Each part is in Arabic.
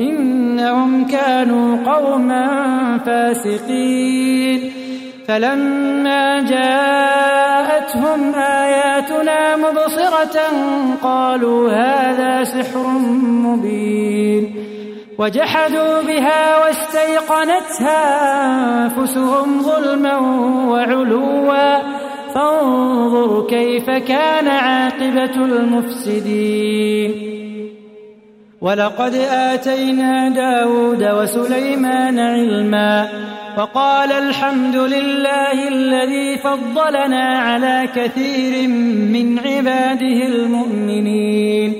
إنهم كانوا قوما فاسقين. فلما جاءتهم آياتنا مبصرة قالوا هذا سحر مبين. وجحدوا بها واستيقنتها أنفسهم ظلما وعلوا. فانظر كيف كان عاقبة المفسدين. ولقد آتينا داود وسليمان علما وقال الحمد لله الذي فضلنا على كثير من عباده المؤمنين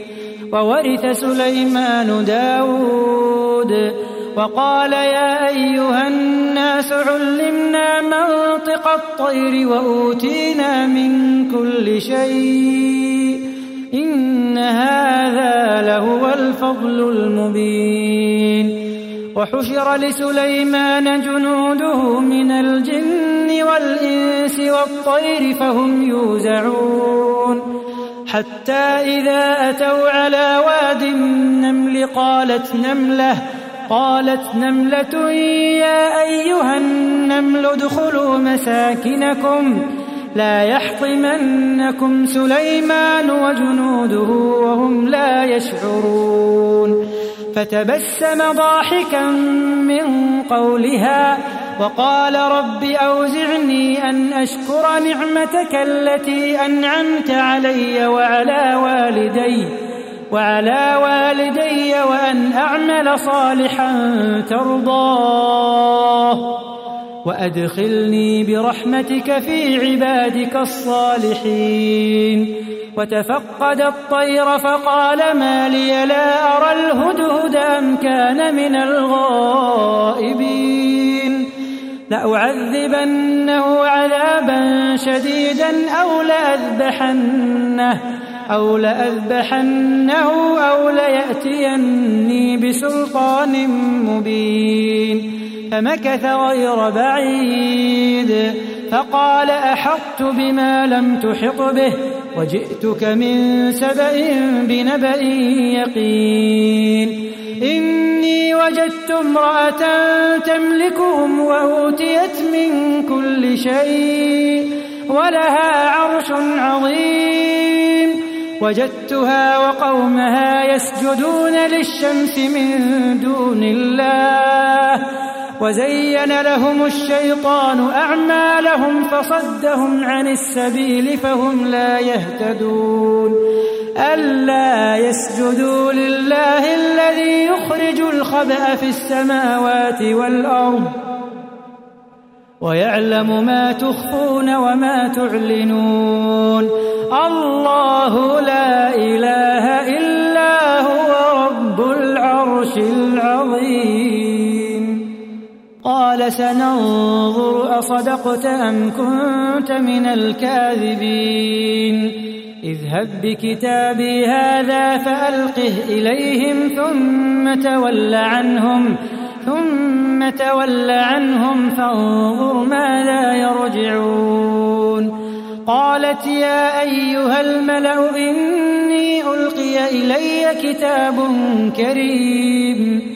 وورث سليمان داود وقال يا أيها الناس علمنا منطق الطير وأوتينا من كل شيء إن هذا لهو الفضل المبين. وحشر لسليمان جنوده من الجن والإنس والطير فهم يوزعون. حتى إذا أتوا على واد النمل قالت نملة قالت نملة يا أيها النمل ادخلوا مساكنكم. لا يحطمنكم سليمان وجنوده وهم لا يشعرون. فتبسم ضاحكا من قولها وقال رب أوزعني أن أشكر نعمتك التي أنعمت علي وعلى والدي وعلى والدي وأن أعمل صالحا ترضاه. وأدخلني برحمتك في عبادك الصالحين. وتفقد الطير فقال ما لي لا أرى الهدهد أم كان من الغائبين. لأعذبنه عذابا شديدا أو لأذبحنه أو لأذبحنه أو ليأتيني بسلطان مبين. فمكث غير بعيد. فقال أحطت بما لم تحط به وجئتك من سبأ بنبأ يقين. إني وجدت امرأة تملكهم وأوتيت من كل شيء ولها عرش عظيم. وجدتها وقومها يسجدون للشمس من دون الله. وزين لهم الشيطان أعمالهم فصدهم عن السبيل فهم لا يهتدون. ألا يسجدوا لله الذي يخرج الخبأ في السماوات والأرض ويعلم ما تخفون وما تعلنون. الله لا إله إلا قال سننظر أصدقت أم كنت من الكاذبين. اذهب بكتابي هذا فألقه إليهم ثم تول عنهم ثم تول عنهم فانظر ماذا يرجعون. قالت يا أيها الملأ إني ألقي إلي كتاب كريم.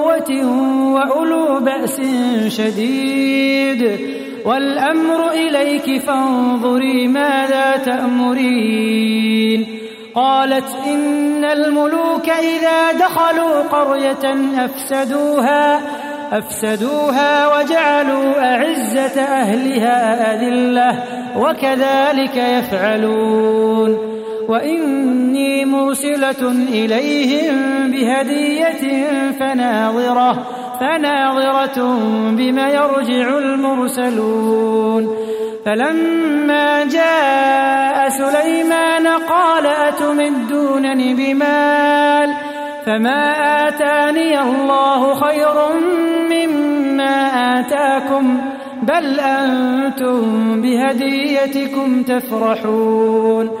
وأولو بأس شديد والأمر إليك فانظري ماذا تأمرين قالت إن الملوك إذا دخلوا قرية أفسدوها أفسدوها وجعلوا أعزة أهلها أذلة وكذلك يفعلون. وإني مرسلة إليهم بهدية فناظرة فناظرة بما يرجع المرسلون. فلما جاء سليمان قال أتمدونني بمال؟ فما آتاني الله خير مما آتاكم بل أنتم بهديتكم تفرحون.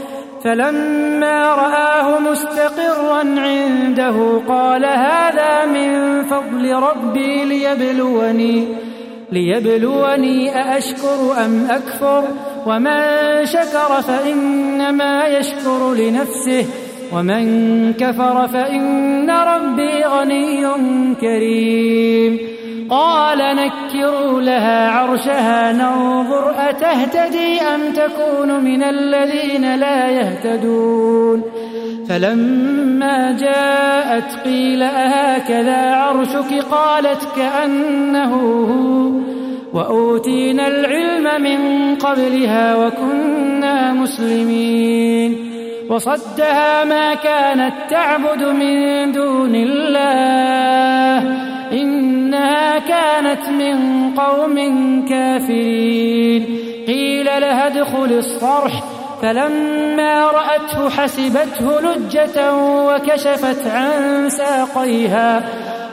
فلما رآه مستقرا عنده قال هذا من فضل ربي ليبلوني ليبلوني أأشكر أم أكفر؟ ومن شكر فإنما يشكر لنفسه ومن كفر فإن ربي غني كريم. قال نكروا لها عرشها ننظر أتهتدي أم تكون من الذين لا يهتدون؟ فلما جاءت قيل أهكذا عرشك؟ قالت كأنه هو. وأوتينا العلم من قبلها وكنا مسلمين. وصدها ما كانت تعبد من دون الله. كانت من قوم كافرين. قيل لها ادخل الصرح. فلما رأته حسبته لجة وكشفت عن ساقيها.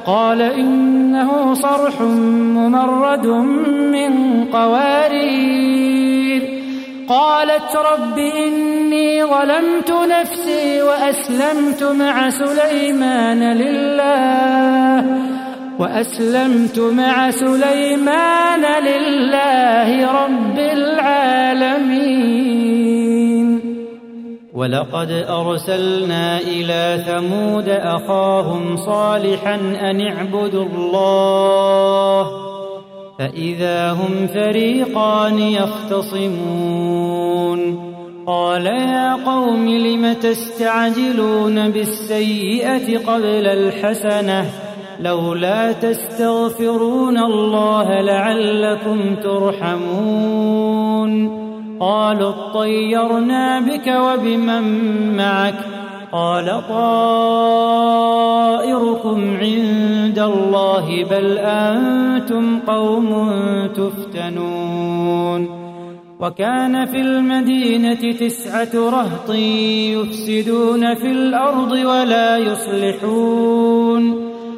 قال إنه صرح ممرد من قوارير. قالت رب إني ظلمت نفسي وأسلمت مع سليمان لله. وأسلمت مع سليمان لله رب العالمين. ولقد أرسلنا إلى ثمود أخاهم صالحا أن اعبدوا الله فإذا هم فريقان يختصمون. قال يا قوم لم تستعجلون بالسيئة قبل الحسنة؟ لولا تستغفرون الله لعلكم ترحمون. قالوا اطيرنا بك وبمن معك. قال طائركم عند الله بل أنتم قوم تفتنون. وكان في المدينة تسعة رهط يفسدون في الأرض ولا يصلحون.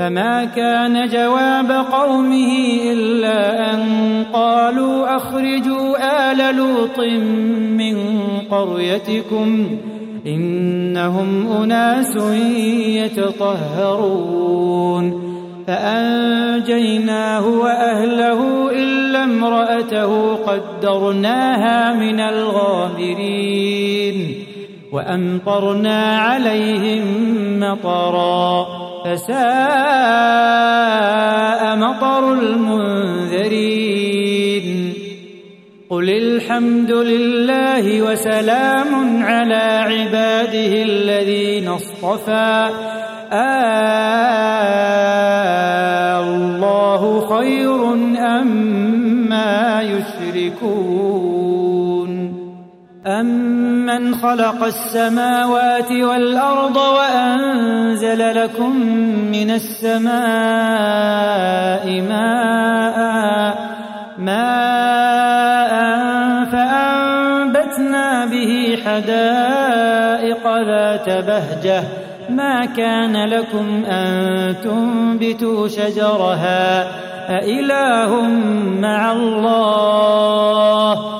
فما كان جواب قومه إلا أن قالوا أخرجوا آل لوط من قريتكم إنهم أناس يتطهرون فأنجيناه وأهله إلا امرأته قدرناها من الغابرين وأمطرنا عليهم مطرا فساء مطر المنذرين. قل الحمد لله وسلام على عباده الذين اصطفى. آه الله خير أما يشركون. أمن خلق السماوات والأرض وأنزل لكم من السماء ماء ماء فأنبتنا به حدائق ذات بهجة ما كان لكم أن تنبتوا شجرها أإله مع الله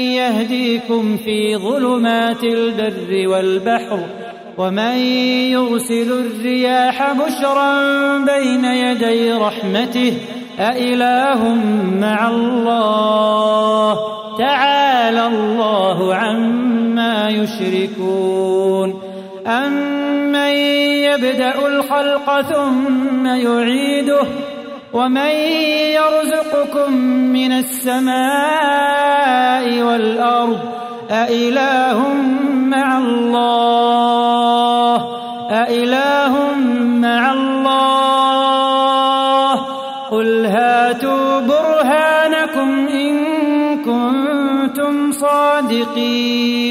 يهديكم في ظلمات البر والبحر ومن يرسل الرياح بشرا بين يدي رحمته أإله مع الله؟ تعالى الله عما يشركون. أمن يبدأ الخلق ثم يعيده ومن يرزقكم من السماء والأرض أإله مع الله أإله مع الله قل هاتوا برهانكم إن كنتم صادقين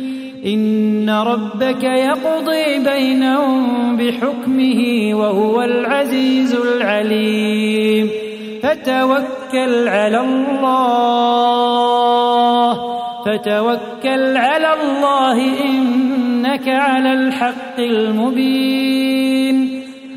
إن ربك يقضي بينهم بحكمه وهو العزيز العليم. فتوكل على الله فتوكل على الله إنك على الحق المبين.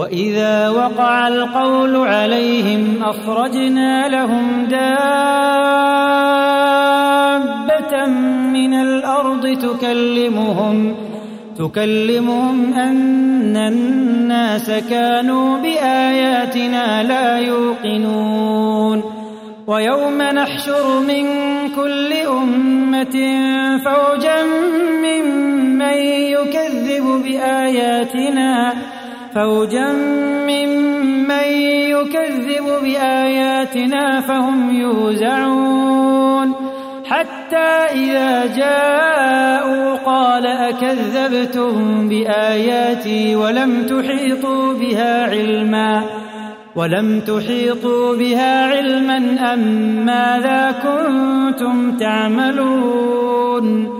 وإذا وقع القول عليهم أخرجنا لهم دابة من الأرض تكلمهم تكلمهم أن الناس كانوا بآياتنا لا يوقنون ويوم نحشر من كل أمة فوجا ممن يكذب بآياتنا فوجا ممن يكذب بآياتنا فهم يوزعون. حتى إذا جاءوا قال أكذبتم بآياتي ولم تحيطوا بها علما؟ ولم تحيطوا بها علما أم ماذا كنتم تعملون؟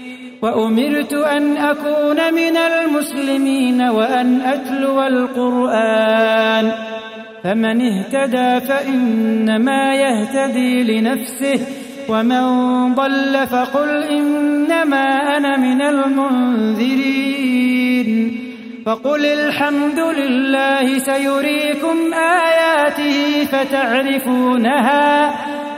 وأمرت أن أكون من المسلمين وأن أتلو القرآن. فمن اهتدى فإنما يهتدي لنفسه ومن ضل فقل إنما أنا من المنذرين. فقل الحمد لله سيريكم آياته فتعرفونها